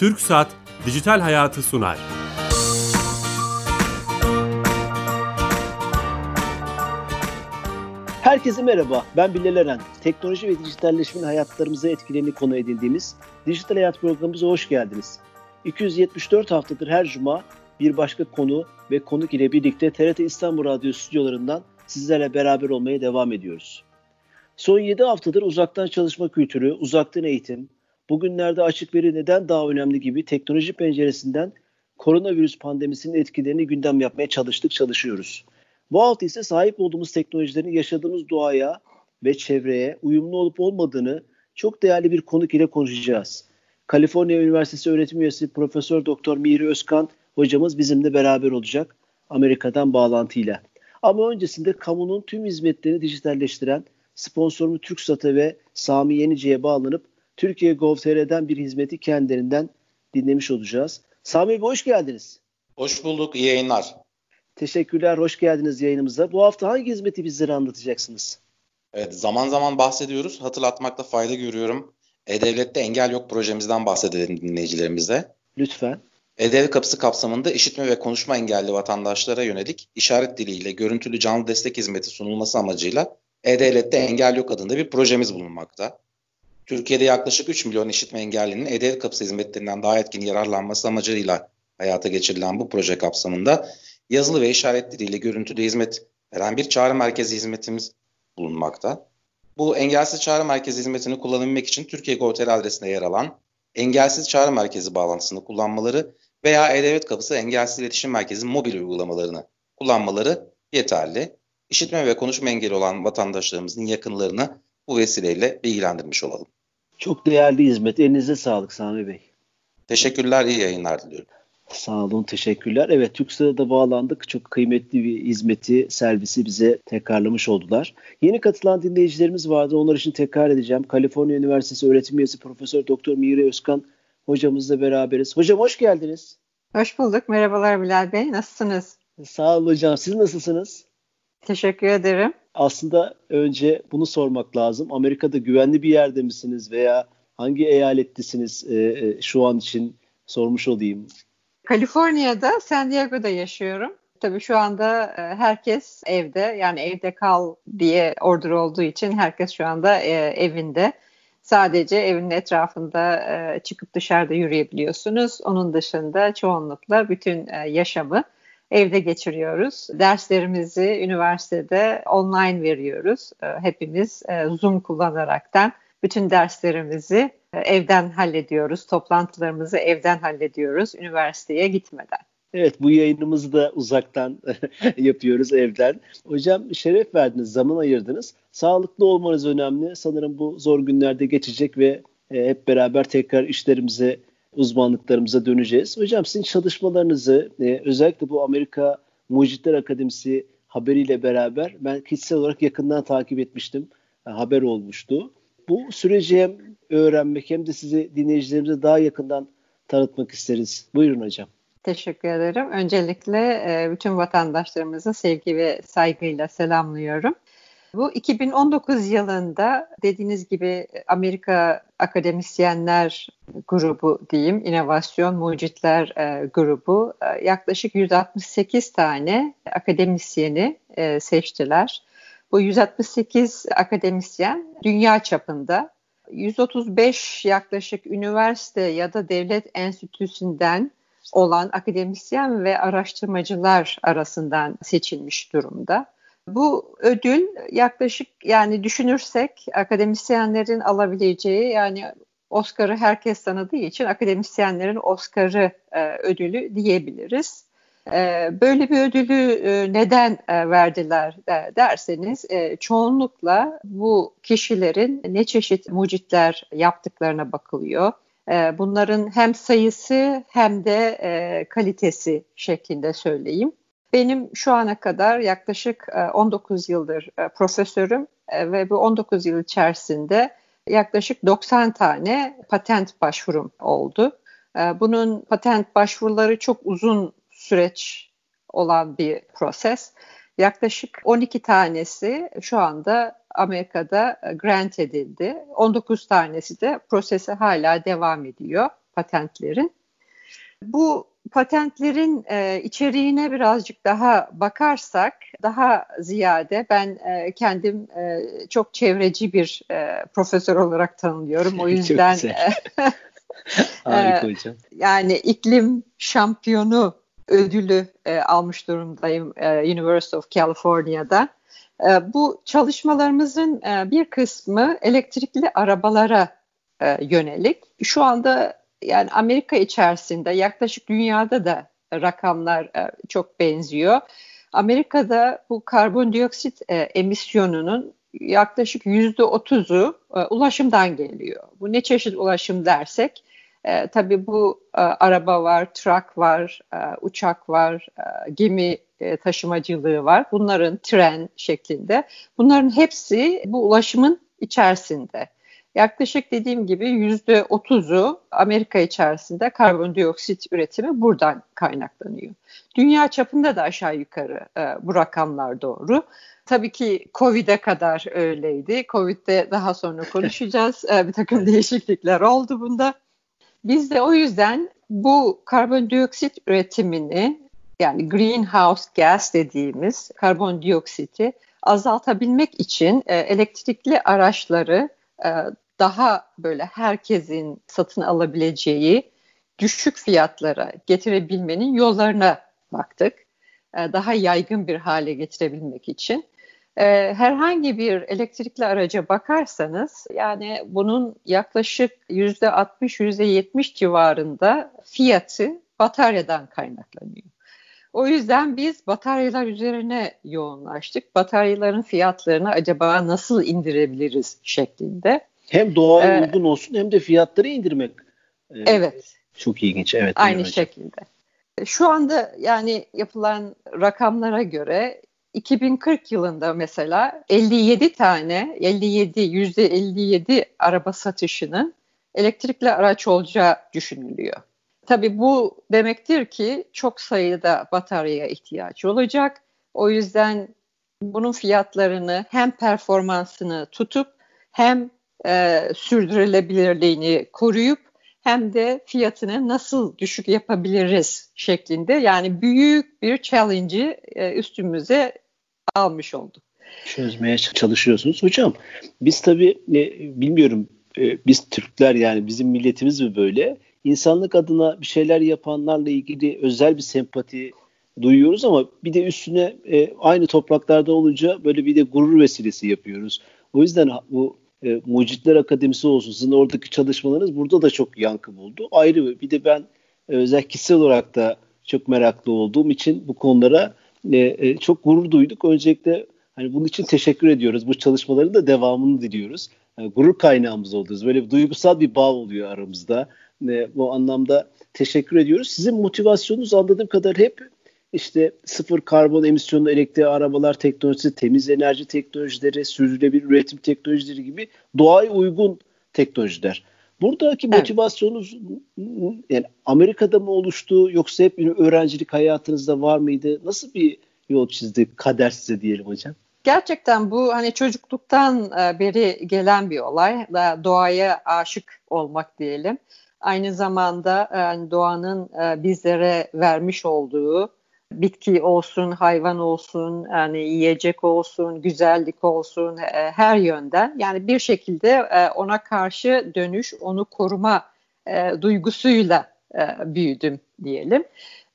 Türk Saat Dijital Hayatı sunar. Herkese merhaba, ben Bilal Eren. Teknoloji ve dijitalleşmenin hayatlarımıza etkilerini konu edildiğimiz Dijital Hayat programımıza hoş geldiniz. 274 haftadır her cuma bir başka konu ve konuk ile birlikte TRT İstanbul Radyo stüdyolarından sizlerle beraber olmaya devam ediyoruz. Son 7 haftadır uzaktan çalışma kültürü, uzaktan eğitim, bugünlerde açık veri neden daha önemli gibi teknoloji penceresinden koronavirüs pandemisinin etkilerini gündem yapmaya çalıştık, çalışıyoruz. Bu hafta ise sahip olduğumuz teknolojilerin yaşadığımız doğaya ve çevreye uyumlu olup olmadığını çok değerli bir konuk ile konuşacağız. Kaliforniya Üniversitesi öğretim üyesi Profesör Doktor Mihri Özkan hocamız bizimle beraber olacak Amerika'dan bağlantıyla. Ama öncesinde kamunun tüm hizmetlerini dijitalleştiren sponsorumu TürkSat'a ve Sami Yenice'ye bağlanıp Türkiye Gov.tr'den bir hizmeti kendilerinden dinlemiş olacağız. Sami Bey hoş geldiniz. Hoş bulduk, iyi yayınlar. Teşekkürler, hoş geldiniz yayınımıza. Bu hafta hangi hizmeti bizlere anlatacaksınız? Evet, zaman zaman bahsediyoruz. Hatırlatmakta fayda görüyorum. E-Devlet'te Engel Yok projemizden bahsedelim dinleyicilerimize. Lütfen. E-Devlet kapısı kapsamında işitme ve konuşma engelli vatandaşlara yönelik işaret diliyle görüntülü canlı destek hizmeti sunulması amacıyla E-Devlet'te Engel Yok adında bir projemiz bulunmakta. Türkiye'de yaklaşık 3 milyon işitme engellinin E-Devlet kapısı hizmetlerinden daha etkin yararlanması amacıyla hayata geçirilen bu proje kapsamında yazılı ve işaret diliyle görüntülü hizmet veren bir çağrı merkezi hizmetimiz bulunmakta. Bu engelsiz çağrı merkezi hizmetini kullanabilmek için Türkiye Gov.tr adresinde yer alan engelsiz çağrı merkezi bağlantısını kullanmaları veya E-Devlet Kapısı Engelsiz İletişim Merkezi mobil uygulamalarını kullanmaları yeterli. İşitme ve konuşma engeli olan vatandaşlarımızın yakınlarını bu vesileyle bilgilendirmiş olalım. Çok değerli hizmet. Elinize sağlık Sami Bey. Teşekkürler, iyi yayınlar diliyorum. Sağ olun, teşekkürler. Evet, TürkSat'a da bağlandık. Çok kıymetli bir hizmeti, servisi bize tekrarlamış oldular. Yeni katılan dinleyicilerimiz vardı. Onlar için tekrar edeceğim. Kaliforniya Üniversitesi öğretim üyesi Profesör Doktor Miri Özkan hocamızla beraberiz. Hocam hoş geldiniz. Hoş bulduk. Merhabalar Bilal Bey. Nasılsınız? Sağ olun hocam. Siz nasılsınız? Teşekkür ederim. Aslında önce bunu sormak lazım. Amerika'da güvenli bir yerde misiniz veya hangi eyaletlisiniz e, e, şu an için sormuş olayım. Kaliforniya'da, San Diego'da yaşıyorum. Tabii şu anda e, herkes evde yani evde kal diye order olduğu için herkes şu anda e, evinde. Sadece evin etrafında e, çıkıp dışarıda yürüyebiliyorsunuz. Onun dışında çoğunlukla bütün yaşamı evde geçiriyoruz. Derslerimizi üniversitede online veriyoruz. E, hepimiz e, Zoom kullanaraktan bütün derslerimizi e, evden hallediyoruz. Toplantılarımızı evden hallediyoruz üniversiteye gitmeden. Evet bu yayınımızı da uzaktan yapıyoruz evden. Hocam şeref verdiniz, zaman ayırdınız. Sağlıklı olmanız önemli. Sanırım bu zor günlerde geçecek ve hep beraber tekrar işlerimize uzmanlıklarımıza döneceğiz. Hocam sizin çalışmalarınızı e, özellikle bu Amerika Mucitler Akademisi haberiyle beraber ben kişisel olarak yakından takip etmiştim. E, haber olmuştu. Bu süreci hem öğrenmek hem de sizi dinleyicilerimize daha yakından tanıtmak isteriz. Buyurun hocam. Teşekkür ederim. Öncelikle e, bütün vatandaşlarımızı sevgi ve saygıyla selamlıyorum. Bu 2019 yılında dediğiniz gibi Amerika Akademisyenler grubu diyeyim, inovasyon mucitler e, grubu e, yaklaşık 168 tane akademisyeni e, seçtiler. Bu 168 akademisyen dünya çapında 135 yaklaşık üniversite ya da devlet enstitüsünden olan akademisyen ve araştırmacılar arasından seçilmiş durumda. Bu ödül yaklaşık yani düşünürsek akademisyenlerin alabileceği yani Oscar'ı herkes tanıdığı için akademisyenlerin Oscar'ı e, ödülü diyebiliriz. E, böyle bir ödülü e, neden e, verdiler e, derseniz e, çoğunlukla bu kişilerin ne çeşit mucitler yaptıklarına bakılıyor. E, bunların hem sayısı hem de e, kalitesi şeklinde söyleyeyim. Benim şu ana kadar yaklaşık 19 e, yıldır e, profesörüm e, ve bu 19 yıl içerisinde yaklaşık 90 tane patent başvurum oldu. Bunun patent başvuruları çok uzun süreç olan bir proses. Yaklaşık 12 tanesi şu anda Amerika'da grant edildi. 19 tanesi de prosesi hala devam ediyor. patentlerin. Bu patentlerin e, içeriğine birazcık daha bakarsak daha ziyade ben e, kendim e, çok çevreci bir e, profesör olarak tanımlıyorum. O yüzden e, Harika hocam. Yani iklim şampiyonu ödülü e, almış durumdayım e, University of California'da. E, bu çalışmalarımızın e, bir kısmı elektrikli arabalara e, yönelik. Şu anda yani Amerika içerisinde yaklaşık dünyada da rakamlar e, çok benziyor. Amerika'da bu karbondioksit e, emisyonunun yaklaşık yüzde otuzu e, ulaşımdan geliyor. Bu ne çeşit ulaşım dersek e, tabii bu e, araba var, trak var, e, uçak var, e, gemi e, taşımacılığı var. Bunların tren şeklinde. Bunların hepsi bu ulaşımın içerisinde. Yaklaşık dediğim gibi yüzde otuzu Amerika içerisinde karbondioksit üretimi buradan kaynaklanıyor. Dünya çapında da aşağı yukarı e, bu rakamlar doğru. Tabii ki Covid'e kadar öyleydi. Covid'de daha sonra konuşacağız. e, bir takım değişiklikler oldu bunda. Biz de o yüzden bu karbondioksit üretimini yani greenhouse gas dediğimiz karbondioksiti azaltabilmek için e, elektrikli araçları e, daha böyle herkesin satın alabileceği düşük fiyatlara getirebilmenin yollarına baktık. E, daha yaygın bir hale getirebilmek için. E, herhangi bir elektrikli araca bakarsanız yani bunun yaklaşık yüzde 60 yüzde 70 civarında fiyatı bataryadan kaynaklanıyor. O yüzden biz bataryalar üzerine yoğunlaştık. Bataryaların fiyatlarını acaba nasıl indirebiliriz şeklinde. Hem doğaya ee, uygun olsun hem de fiyatları indirmek. Ee, evet. Çok ilginç. Evet. Aynı şekilde. Şu anda yani yapılan rakamlara göre 2040 yılında mesela 57 tane 57 yüzde 57 araba satışının elektrikli araç olacağı düşünülüyor. Tabii bu demektir ki çok sayıda bataryaya ihtiyaç olacak. O yüzden bunun fiyatlarını hem performansını tutup hem e, sürdürülebilirliğini koruyup hem de fiyatını nasıl düşük yapabiliriz şeklinde yani büyük bir challenge'ı e, üstümüze almış olduk. Çözmeye çalışıyorsunuz. Hocam biz tabii ne, bilmiyorum e, biz Türkler yani bizim milletimiz mi böyle? İnsanlık adına bir şeyler yapanlarla ilgili özel bir sempati duyuyoruz ama bir de üstüne e, aynı topraklarda olunca böyle bir de gurur vesilesi yapıyoruz. O yüzden bu e, Mucitler Akademisi olsun sizin oradaki çalışmalarınız burada da çok yankı buldu. Ayrı bir de ben e, özel kişisel olarak da çok meraklı olduğum için bu konulara e, e, çok gurur duyduk. Öncelikle hani bunun için teşekkür ediyoruz. Bu çalışmaların da devamını diliyoruz. Yani gurur kaynağımız oldunuz. Böyle bir duygusal bir bağ oluyor aramızda. E, bu anlamda teşekkür ediyoruz. Sizin motivasyonunuz anladığım kadar hep işte sıfır karbon emisyonlu elektrikli arabalar teknolojisi, temiz enerji teknolojileri, sürdürülebilir üretim teknolojileri gibi doğaya uygun teknolojiler. Buradaki evet. motivasyonunuz yani Amerika'da mı oluştu yoksa hep öğrencilik hayatınızda var mıydı? Nasıl bir yol çizdi kader size diyelim hocam? Gerçekten bu hani çocukluktan e, beri gelen bir olay. Doğaya aşık olmak diyelim. Aynı zamanda yani doğanın e, bizlere vermiş olduğu bitki olsun, hayvan olsun, yani yiyecek olsun, güzellik olsun e, her yönden yani bir şekilde e, ona karşı dönüş, onu koruma e, duygusuyla e, büyüdüm diyelim.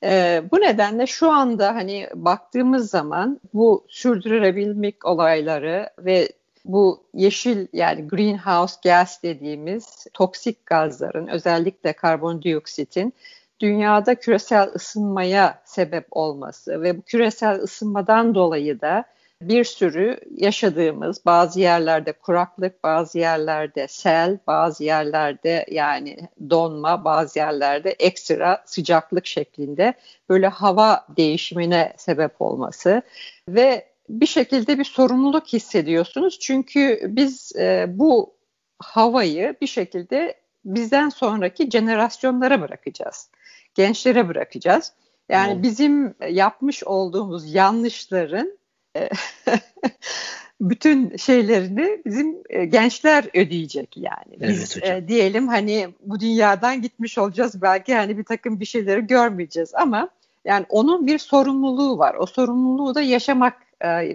E, bu nedenle şu anda hani baktığımız zaman bu sürdürülebilmek olayları ve bu yeşil yani greenhouse gas dediğimiz toksik gazların özellikle karbondioksitin dünyada küresel ısınmaya sebep olması ve bu küresel ısınmadan dolayı da bir sürü yaşadığımız bazı yerlerde kuraklık, bazı yerlerde sel, bazı yerlerde yani donma, bazı yerlerde ekstra sıcaklık şeklinde böyle hava değişimine sebep olması ve bir şekilde bir sorumluluk hissediyorsunuz. Çünkü biz e, bu havayı bir şekilde bizden sonraki jenerasyonlara bırakacağız gençlere bırakacağız. Yani evet. bizim yapmış olduğumuz yanlışların e, bütün şeylerini bizim e, gençler ödeyecek yani. Biz evet e, diyelim hani bu dünyadan gitmiş olacağız belki hani bir takım bir şeyleri görmeyeceğiz ama yani onun bir sorumluluğu var. O sorumluluğu da yaşamak,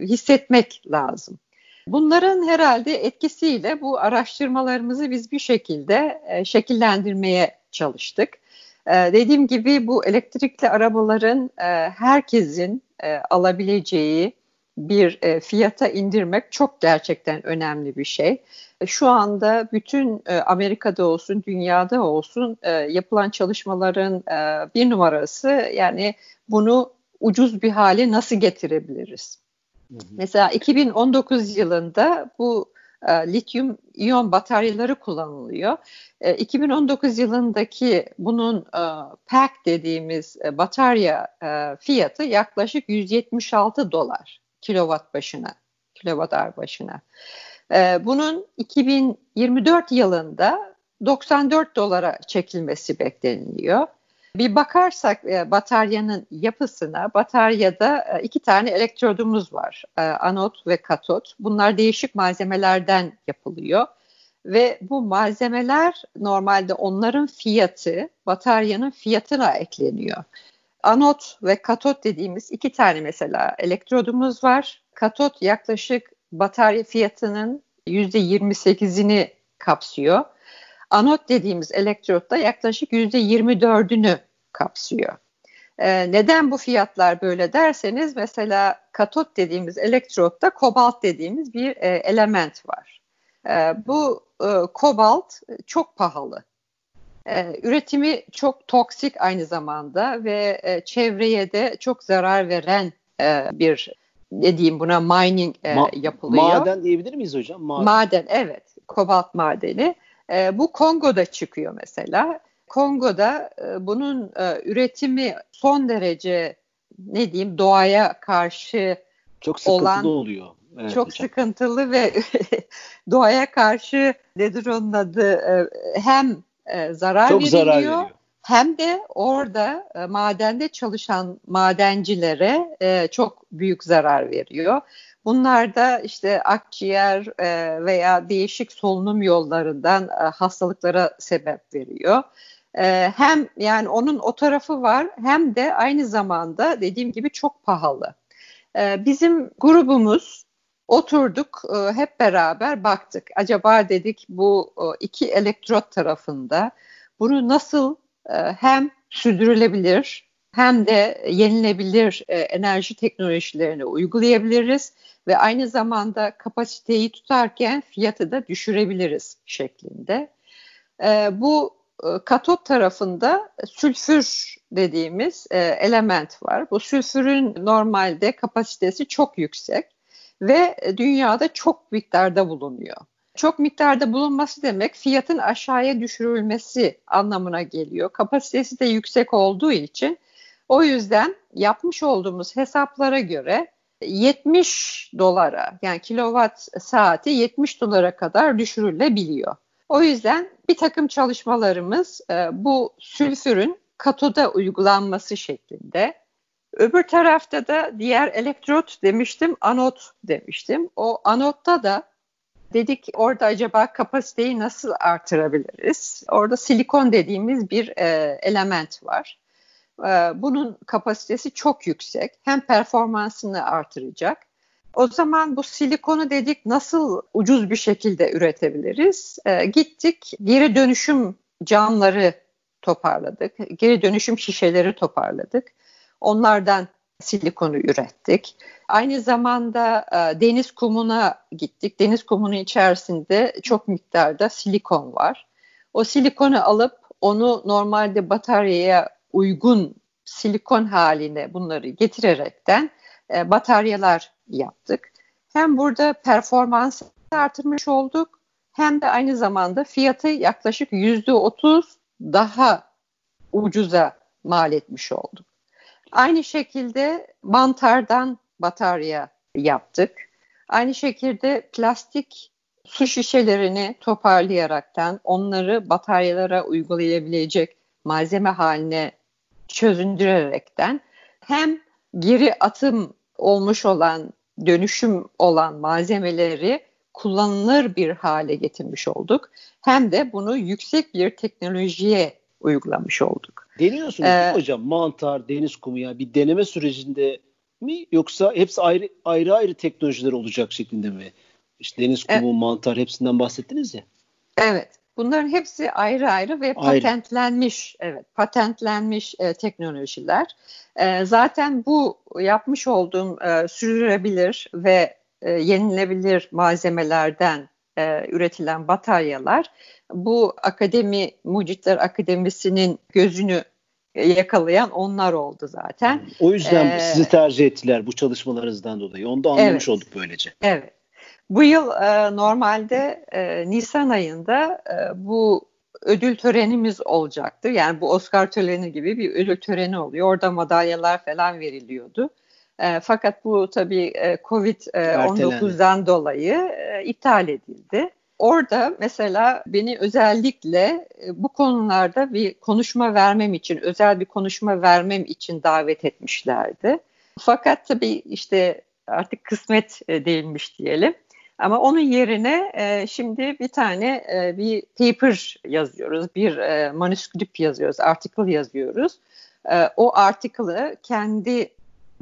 hissetmek lazım. Bunların herhalde etkisiyle bu araştırmalarımızı biz bir şekilde şekillendirmeye çalıştık. E, dediğim gibi bu elektrikli arabaların e, herkesin e, alabileceği bir e, fiyata indirmek çok gerçekten önemli bir şey. E, şu anda bütün e, Amerika'da olsun, dünyada olsun e, yapılan çalışmaların e, bir numarası yani bunu ucuz bir hale nasıl getirebiliriz? Mesela 2019 yılında bu e, lityum iyon bataryaları kullanılıyor. E, 2019 yılındaki bunun e, pack dediğimiz e, batarya e, fiyatı yaklaşık 176 dolar kilowatt başına, kilowatt hour başına. E, bunun 2024 yılında 94 dolara çekilmesi bekleniliyor. Bir bakarsak e, bataryanın yapısına, bataryada e, iki tane elektrodumuz var. E, anot ve katot. Bunlar değişik malzemelerden yapılıyor. Ve bu malzemeler normalde onların fiyatı bataryanın fiyatına ekleniyor. Anot ve katot dediğimiz iki tane mesela elektrodumuz var. Katot yaklaşık batarya fiyatının %28'ini kapsıyor. Anot dediğimiz elektrotta yaklaşık %24'ünü kapsıyor. Ee, neden bu fiyatlar böyle derseniz mesela katot dediğimiz elektrotta kobalt dediğimiz bir e, element var. E, bu e, kobalt çok pahalı. E, üretimi çok toksik aynı zamanda ve e, çevreye de çok zarar veren e, bir ne diyeyim buna mining e, Ma- yapılıyor. Maden diyebilir miyiz hocam? Maden, maden evet. Kobalt madeni. E, bu Kongo'da çıkıyor mesela. Kongo'da e, bunun e, üretimi son derece ne diyeyim doğaya karşı çok sıkıntılı olan, oluyor. Evet, çok hocam. sıkıntılı ve doğaya karşı nedir onun adı e, hem e, zarar çok veriliyor zarar veriyor. hem de orada e, madende çalışan madencilere e, çok büyük zarar veriyor. Bunlar da işte akciğer e, veya değişik solunum yollarından e, hastalıklara sebep veriyor. E, hem yani onun o tarafı var hem de aynı zamanda dediğim gibi çok pahalı. E, bizim grubumuz oturduk e, hep beraber baktık. Acaba dedik bu e, iki elektrot tarafında bunu nasıl e, hem sürdürülebilir hem de yenilebilir enerji teknolojilerini uygulayabiliriz ve aynı zamanda kapasiteyi tutarken fiyatı da düşürebiliriz şeklinde. E, bu katot tarafında sülfür dediğimiz e, element var. Bu sülfürün normalde kapasitesi çok yüksek ve dünyada çok miktarda bulunuyor. Çok miktarda bulunması demek fiyatın aşağıya düşürülmesi anlamına geliyor. Kapasitesi de yüksek olduğu için o yüzden yapmış olduğumuz hesaplara göre 70 dolara yani kilowatt saati 70 dolara kadar düşürülebiliyor. O yüzden bir takım çalışmalarımız e, bu sülfürün katoda uygulanması şeklinde. Öbür tarafta da diğer elektrot demiştim, anot demiştim. O anotta da dedik orada acaba kapasiteyi nasıl artırabiliriz? Orada silikon dediğimiz bir e, element var. E, bunun kapasitesi çok yüksek. Hem performansını artıracak o zaman bu silikonu dedik nasıl ucuz bir şekilde üretebiliriz? E, gittik geri dönüşüm camları toparladık. Geri dönüşüm şişeleri toparladık. Onlardan silikonu ürettik. Aynı zamanda e, deniz kumuna gittik. Deniz kumunun içerisinde çok miktarda silikon var. O silikonu alıp onu normalde bataryaya uygun silikon haline bunları getirerekten e, bataryalar yaptık. Hem burada performansı artırmış olduk hem de aynı zamanda fiyatı yaklaşık yüzde otuz daha ucuza mal etmiş olduk. Aynı şekilde mantardan batarya yaptık. Aynı şekilde plastik su şişelerini toparlayaraktan onları bataryalara uygulayabilecek malzeme haline çözündürerekten hem geri atım olmuş olan dönüşüm olan malzemeleri kullanılır bir hale getirmiş olduk. Hem de bunu yüksek bir teknolojiye uygulamış olduk. Deniyorsunuz ee, hocam? Mantar, deniz kumu ya bir deneme sürecinde mi yoksa hepsi ayrı ayrı ayrı teknolojiler olacak şeklinde mi? İşte deniz kumu, e, mantar hepsinden bahsettiniz ya. Evet. Bunların hepsi ayrı ayrı ve ayrı. patentlenmiş, evet, patentlenmiş e, teknolojiler. E, zaten bu yapmış olduğum e, sürdürülebilir ve e, yenilebilir malzemelerden e, üretilen bataryalar bu akademi Mucitler Akademisi'nin gözünü yakalayan onlar oldu zaten. O yüzden ee, sizi tercih ettiler bu çalışmalarınızdan dolayı. Onu da anlamış evet, olduk böylece. Evet. Bu yıl e, normalde e, Nisan ayında e, bu ödül törenimiz olacaktı. Yani bu Oscar töreni gibi bir ödül töreni oluyor. Orada madalyalar falan veriliyordu. E, fakat bu tabii e, Covid-19'dan e, dolayı e, iptal edildi. Orada mesela beni özellikle e, bu konularda bir konuşma vermem için, özel bir konuşma vermem için davet etmişlerdi. Fakat tabii işte artık kısmet e, değilmiş diyelim. Ama onun yerine e, şimdi bir tane e, bir paper yazıyoruz, bir e, manuskript yazıyoruz, article yazıyoruz. E, o article'ı kendi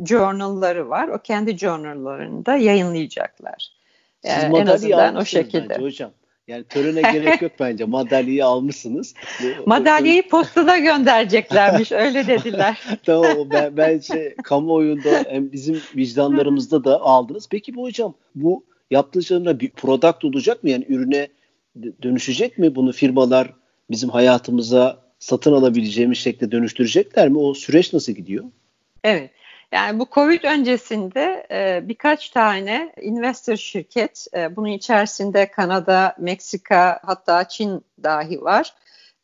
journalları var. O kendi journallarında yayınlayacaklar. Siz ee, en azından o şekilde. Bence hocam. Yani törene gerek yok bence. Madalyayı almışsınız. Madalyayı postada göndereceklermiş. öyle dediler. tamam ben, bence kamuoyunda hem bizim vicdanlarımızda da aldınız. Peki bu hocam bu yaptığı bir product olacak mı? Yani ürüne dönüşecek mi? Bunu firmalar bizim hayatımıza satın alabileceğimiz şekilde dönüştürecekler mi? O süreç nasıl gidiyor? Evet. Yani bu Covid öncesinde e, birkaç tane investor şirket, e, bunun içerisinde Kanada, Meksika hatta Çin dahi var.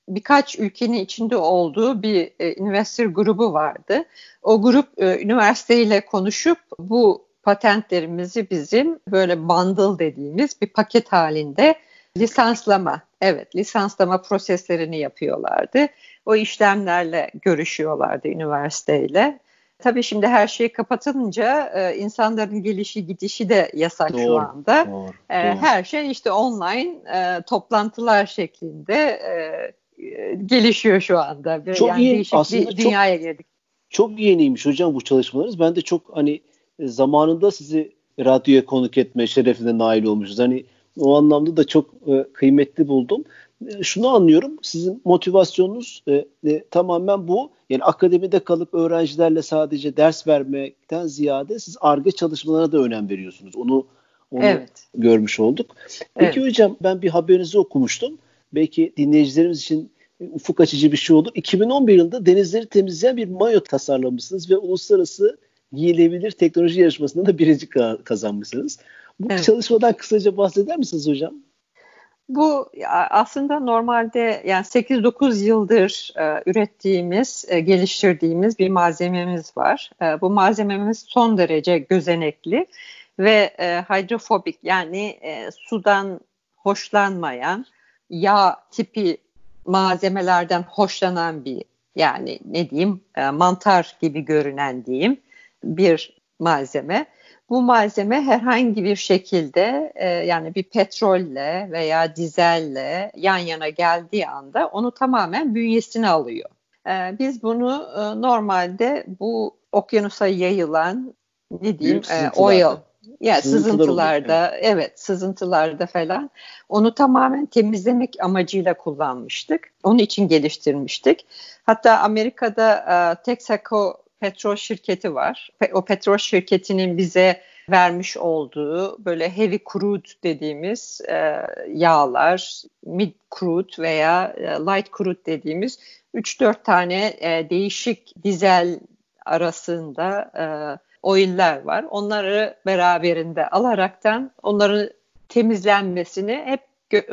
Birkaç ülkenin içinde olduğu bir e, investor grubu vardı. O grup e, üniversiteyle konuşup bu patentlerimizi bizim böyle bundle dediğimiz bir paket halinde lisanslama, evet lisanslama proseslerini yapıyorlardı. O işlemlerle görüşüyorlardı üniversiteyle. Tabii şimdi her şey kapatınca e, insanların gelişi gidişi de yasak doğru, şu anda. Doğru, e, doğru. Her şey işte online e, toplantılar şeklinde e, gelişiyor şu anda. Çok yani iyi. Aslında bir dünyaya çok, girdik. Çok yeniymiş hocam bu çalışmalarınız. Ben de çok hani zamanında sizi radyoya konuk etme şerefine nail olmuşuz. Hani o anlamda da çok e, kıymetli buldum. E, şunu anlıyorum. Sizin motivasyonunuz e, e, tamamen bu. Yani akademide kalıp öğrencilerle sadece ders vermekten ziyade siz ARGE çalışmalarına da önem veriyorsunuz. Onu onu evet. görmüş olduk. Peki evet. hocam ben bir haberinizi okumuştum. Belki dinleyicilerimiz için ufuk açıcı bir şey olur. 2011 yılında denizleri temizleyen bir mayo tasarlamışsınız ve uluslararası giyilebilir teknoloji yarışmasında da birinci kazanmışsınız. Bu evet. çalışmadan kısaca bahseder misiniz hocam? Bu aslında normalde yani 8-9 yıldır e, ürettiğimiz, e, geliştirdiğimiz bir malzememiz var. E, bu malzememiz son derece gözenekli ve e, hidrofobik yani e, sudan hoşlanmayan, yağ tipi malzemelerden hoşlanan bir yani ne diyeyim e, mantar gibi görünen diyeyim bir malzeme bu malzeme herhangi bir şekilde e, yani bir petrolle veya dizelle yan yana geldiği anda onu tamamen bünyesine alıyor. E, biz bunu e, normalde bu okyanusa yayılan ne diyeyim e, oil yani sızıntılarda oluyor. evet sızıntılarda falan onu tamamen temizlemek amacıyla kullanmıştık. Onun için geliştirmiştik. Hatta Amerika'da e, Texaco petrol şirketi var. O petrol şirketinin bize vermiş olduğu böyle heavy crude dediğimiz e, yağlar, mid crude veya e, light crude dediğimiz 3-4 tane e, değişik dizel arasında e, oiller var. Onları beraberinde alaraktan onların temizlenmesini hep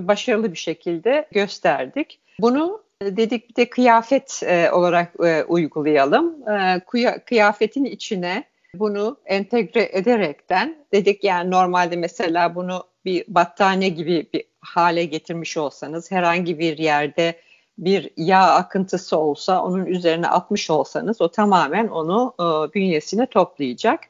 başarılı bir şekilde gösterdik. Bunu dedik bir de kıyafet e, olarak e, uygulayalım. E, kıyafetin içine bunu entegre ederekten dedik yani normalde mesela bunu bir battaniye gibi bir hale getirmiş olsanız herhangi bir yerde bir yağ akıntısı olsa onun üzerine atmış olsanız o tamamen onu e, bünyesine toplayacak.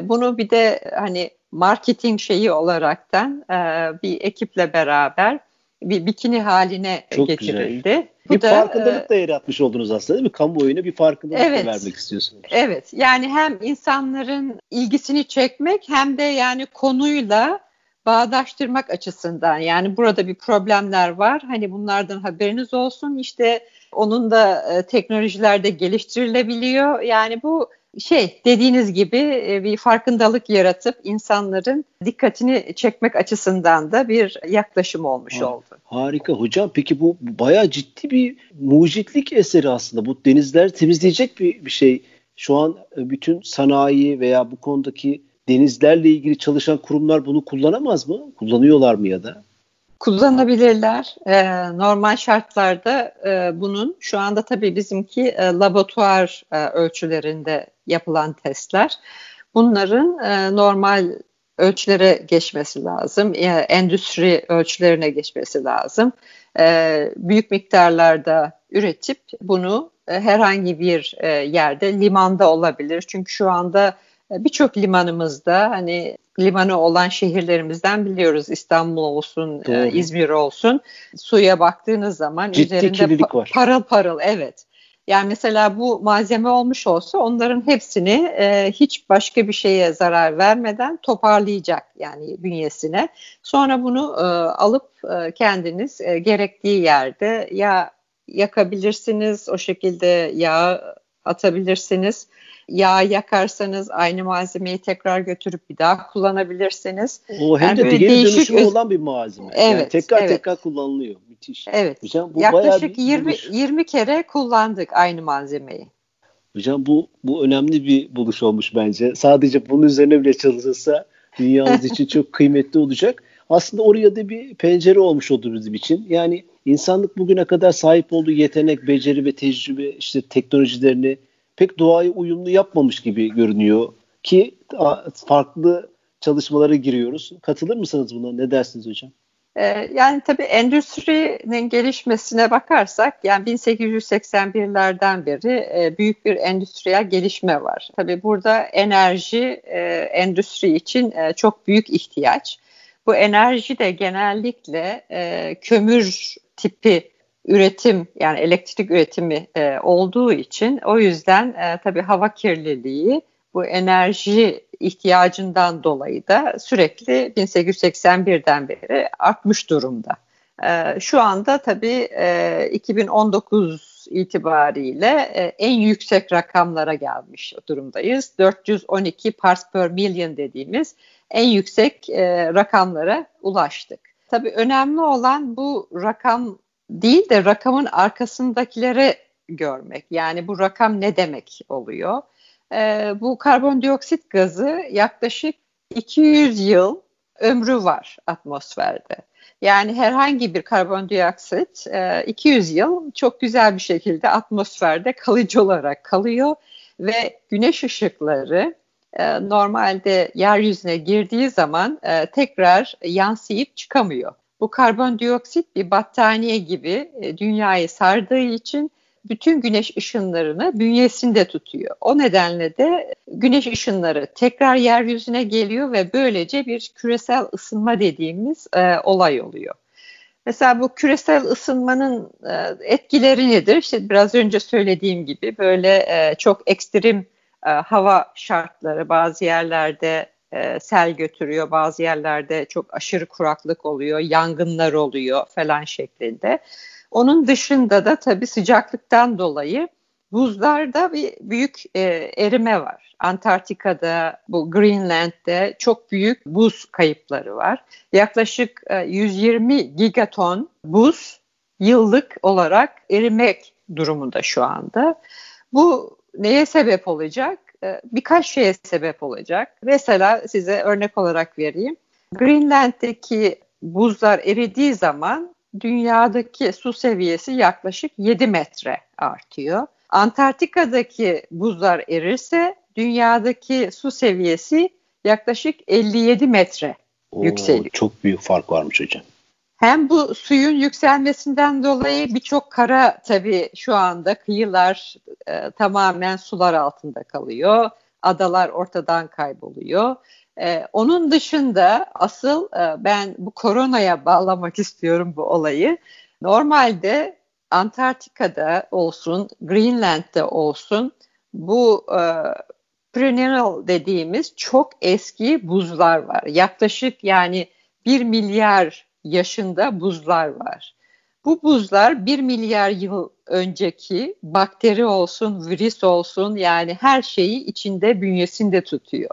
Bunu bir de hani marketing şeyi olaraktan e, bir ekiple beraber bir bikini haline Çok getirildi. Güzel. Bu bir da, farkındalık e, da yaratmış oldunuz aslında değil mi? Kamuoyuna bir farkındalık evet, da vermek istiyorsunuz. Evet. Yani hem insanların ilgisini çekmek hem de yani konuyla bağdaştırmak açısından yani burada bir problemler var. Hani bunlardan haberiniz olsun. İşte onun da e, teknolojilerde geliştirilebiliyor. Yani bu şey dediğiniz gibi e, bir farkındalık yaratıp insanların dikkatini çekmek açısından da bir yaklaşım olmuş ha, oldu. Harika hocam. Peki bu bayağı ciddi bir mucitlik eseri aslında. Bu denizler temizleyecek bir, bir şey. Şu an e, bütün sanayi veya bu konudaki denizlerle ilgili çalışan kurumlar bunu kullanamaz mı? Kullanıyorlar mı ya da? kullanabilirler. E, normal şartlarda e, bunun şu anda tabii bizimki e, laboratuvar e, ölçülerinde yapılan testler. Bunların e, normal ölçülere geçmesi lazım. E, endüstri ölçülerine geçmesi lazım. E, büyük miktarlarda üretip bunu e, herhangi bir e, yerde limanda olabilir. Çünkü şu anda e, birçok limanımızda hani limanı olan şehirlerimizden biliyoruz İstanbul olsun, e, İzmir olsun. Suya baktığınız zaman Ciddi üzerinde pa- var. parıl parıl evet. Yani mesela bu malzeme olmuş olsa onların hepsini e, hiç başka bir şeye zarar vermeden toparlayacak yani bünyesine. Sonra bunu e, alıp e, kendiniz e, gerektiği yerde ya yakabilirsiniz o şekilde yağ atabilirsiniz yağ yakarsanız aynı malzemeyi tekrar götürüp bir daha kullanabilirsiniz. O hem yani de geri dönüşümü öz... olan bir malzeme. Evet, yani tekrar evet. tekrar kullanılıyor. Müthiş. Evet. Hocam, bu Yaklaşık 20, 20 kere kullandık aynı malzemeyi. Hocam bu bu önemli bir buluş olmuş bence. Sadece bunun üzerine bile çalışılsa dünyamız için çok kıymetli olacak. Aslında oraya da bir pencere olmuş oldu bizim için. Yani insanlık bugüne kadar sahip olduğu yetenek, beceri ve tecrübe işte teknolojilerini pek doğaya uyumlu yapmamış gibi görünüyor ki farklı çalışmalara giriyoruz. Katılır mısınız buna? Ne dersiniz hocam? Ee, yani tabii endüstrinin gelişmesine bakarsak yani 1881'lerden beri e, büyük bir endüstriyel gelişme var. Tabii burada enerji e, endüstri için e, çok büyük ihtiyaç. Bu enerji de genellikle kömür tipi üretim yani elektrik üretimi e, olduğu için o yüzden e, tabii hava kirliliği bu enerji ihtiyacından dolayı da sürekli 1881'den beri artmış durumda. E, şu anda tabii e, 2019 itibariyle e, en yüksek rakamlara gelmiş durumdayız. 412 parts per million dediğimiz en yüksek e, rakamlara ulaştık. Tabii önemli olan bu rakam değil de rakamın arkasındakileri görmek. Yani bu rakam ne demek oluyor? Ee, bu karbondioksit gazı yaklaşık 200 yıl ömrü var atmosferde. Yani herhangi bir karbondioksit 200 e, yıl çok güzel bir şekilde atmosferde kalıcı olarak kalıyor ve güneş ışıkları e, normalde yeryüzüne girdiği zaman e, tekrar yansıyıp çıkamıyor. Bu karbondioksit bir battaniye gibi e, dünyayı sardığı için bütün güneş ışınlarını bünyesinde tutuyor. O nedenle de güneş ışınları tekrar yeryüzüne geliyor ve böylece bir küresel ısınma dediğimiz e, olay oluyor. Mesela bu küresel ısınmanın e, etkileri nedir? İşte biraz önce söylediğim gibi böyle e, çok ekstrem e, hava şartları bazı yerlerde e, sel götürüyor. Bazı yerlerde çok aşırı kuraklık oluyor, yangınlar oluyor falan şeklinde. Onun dışında da tabii sıcaklıktan dolayı buzlarda bir büyük e, erime var. Antarktika'da, bu Greenland'de çok büyük buz kayıpları var. Yaklaşık e, 120 gigaton buz yıllık olarak erimek durumunda şu anda. Bu neye sebep olacak? E, birkaç şeye sebep olacak. Mesela size örnek olarak vereyim. Greenland'deki buzlar eridiği zaman dünyadaki su seviyesi yaklaşık 7 metre artıyor. Antarktika'daki buzlar erirse dünyadaki su seviyesi yaklaşık 57 metre Oo, yükseliyor. Çok büyük fark varmış hocam. Hem bu suyun yükselmesinden dolayı birçok kara tabii şu anda kıyılar e, tamamen sular altında kalıyor. Adalar ortadan kayboluyor. Ee, onun dışında asıl e, ben bu koronaya bağlamak istiyorum bu olayı. Normalde Antarktika'da olsun, Greenland'de olsun bu e, perennial dediğimiz çok eski buzlar var. Yaklaşık yani bir milyar yaşında buzlar var. Bu buzlar bir milyar yıl önceki bakteri olsun, virüs olsun yani her şeyi içinde bünyesinde tutuyor.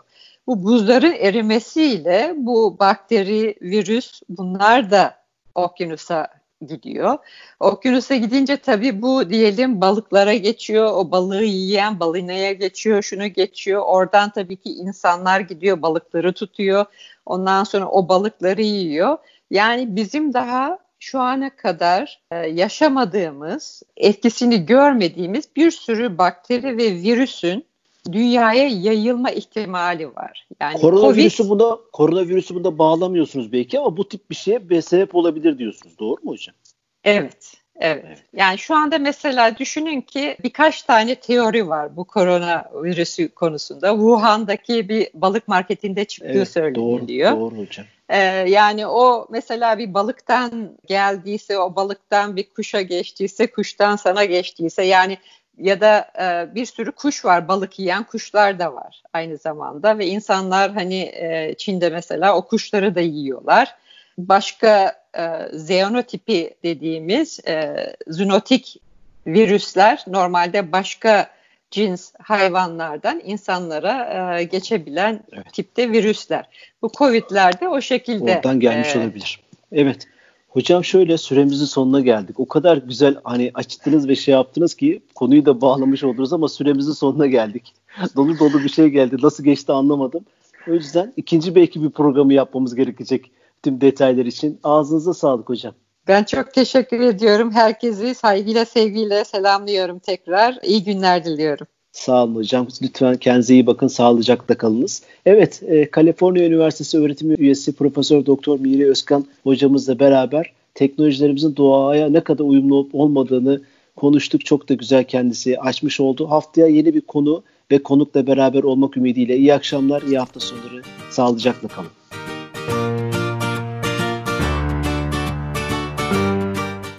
Bu buzların erimesiyle bu bakteri, virüs bunlar da okyanusa gidiyor. Okyanusa gidince tabii bu diyelim balıklara geçiyor. O balığı yiyen balinaya geçiyor, şunu geçiyor. Oradan tabii ki insanlar gidiyor, balıkları tutuyor. Ondan sonra o balıkları yiyor. Yani bizim daha şu ana kadar e, yaşamadığımız, etkisini görmediğimiz bir sürü bakteri ve virüsün dünyaya yayılma ihtimali var. Yani koronavirüsü COVID... buna koronavirüsü bunda bağlamıyorsunuz belki ama bu tip bir şeye bir sebep olabilir diyorsunuz. Doğru mu hocam? Evet. Evet. evet. Yani şu anda mesela düşünün ki birkaç tane teori var bu koronavirüsü konusunda. Wuhan'daki bir balık marketinde çıktığı evet, söyleniyor. Doğru, doğru hocam. Ee, yani o mesela bir balıktan geldiyse, o balıktan bir kuşa geçtiyse, kuştan sana geçtiyse yani ya da e, bir sürü kuş var, balık yiyen kuşlar da var aynı zamanda ve insanlar hani e, Çin'de mesela o kuşları da yiyorlar. Başka e, zeonotipi dediğimiz e, zoonotik virüsler normalde başka cins hayvanlardan insanlara e, geçebilen evet. tipte virüsler. Bu Covid'ler de o şekilde. Oradan gelmiş e, olabilir. Evet. Hocam şöyle süremizin sonuna geldik. O kadar güzel hani açtınız ve şey yaptınız ki konuyu da bağlamış oldunuz ama süremizin sonuna geldik. dolu dolu bir şey geldi. Nasıl geçti anlamadım. O yüzden ikinci belki bir programı yapmamız gerekecek tüm detaylar için. Ağzınıza sağlık hocam. Ben çok teşekkür ediyorum. Herkesi saygıyla, sevgiyle selamlıyorum tekrar. İyi günler diliyorum. Sağ olun hocam. Lütfen kendinize iyi bakın. Sağlıcakla kalınız. Evet, e, Kaliforniya Üniversitesi öğretim üyesi Profesör Doktor Miri Özkan hocamızla beraber teknolojilerimizin doğaya ne kadar uyumlu olup olmadığını konuştuk. Çok da güzel kendisi açmış oldu. Haftaya yeni bir konu ve konukla beraber olmak ümidiyle iyi akşamlar, iyi hafta sonları. Sağlıcakla kalın.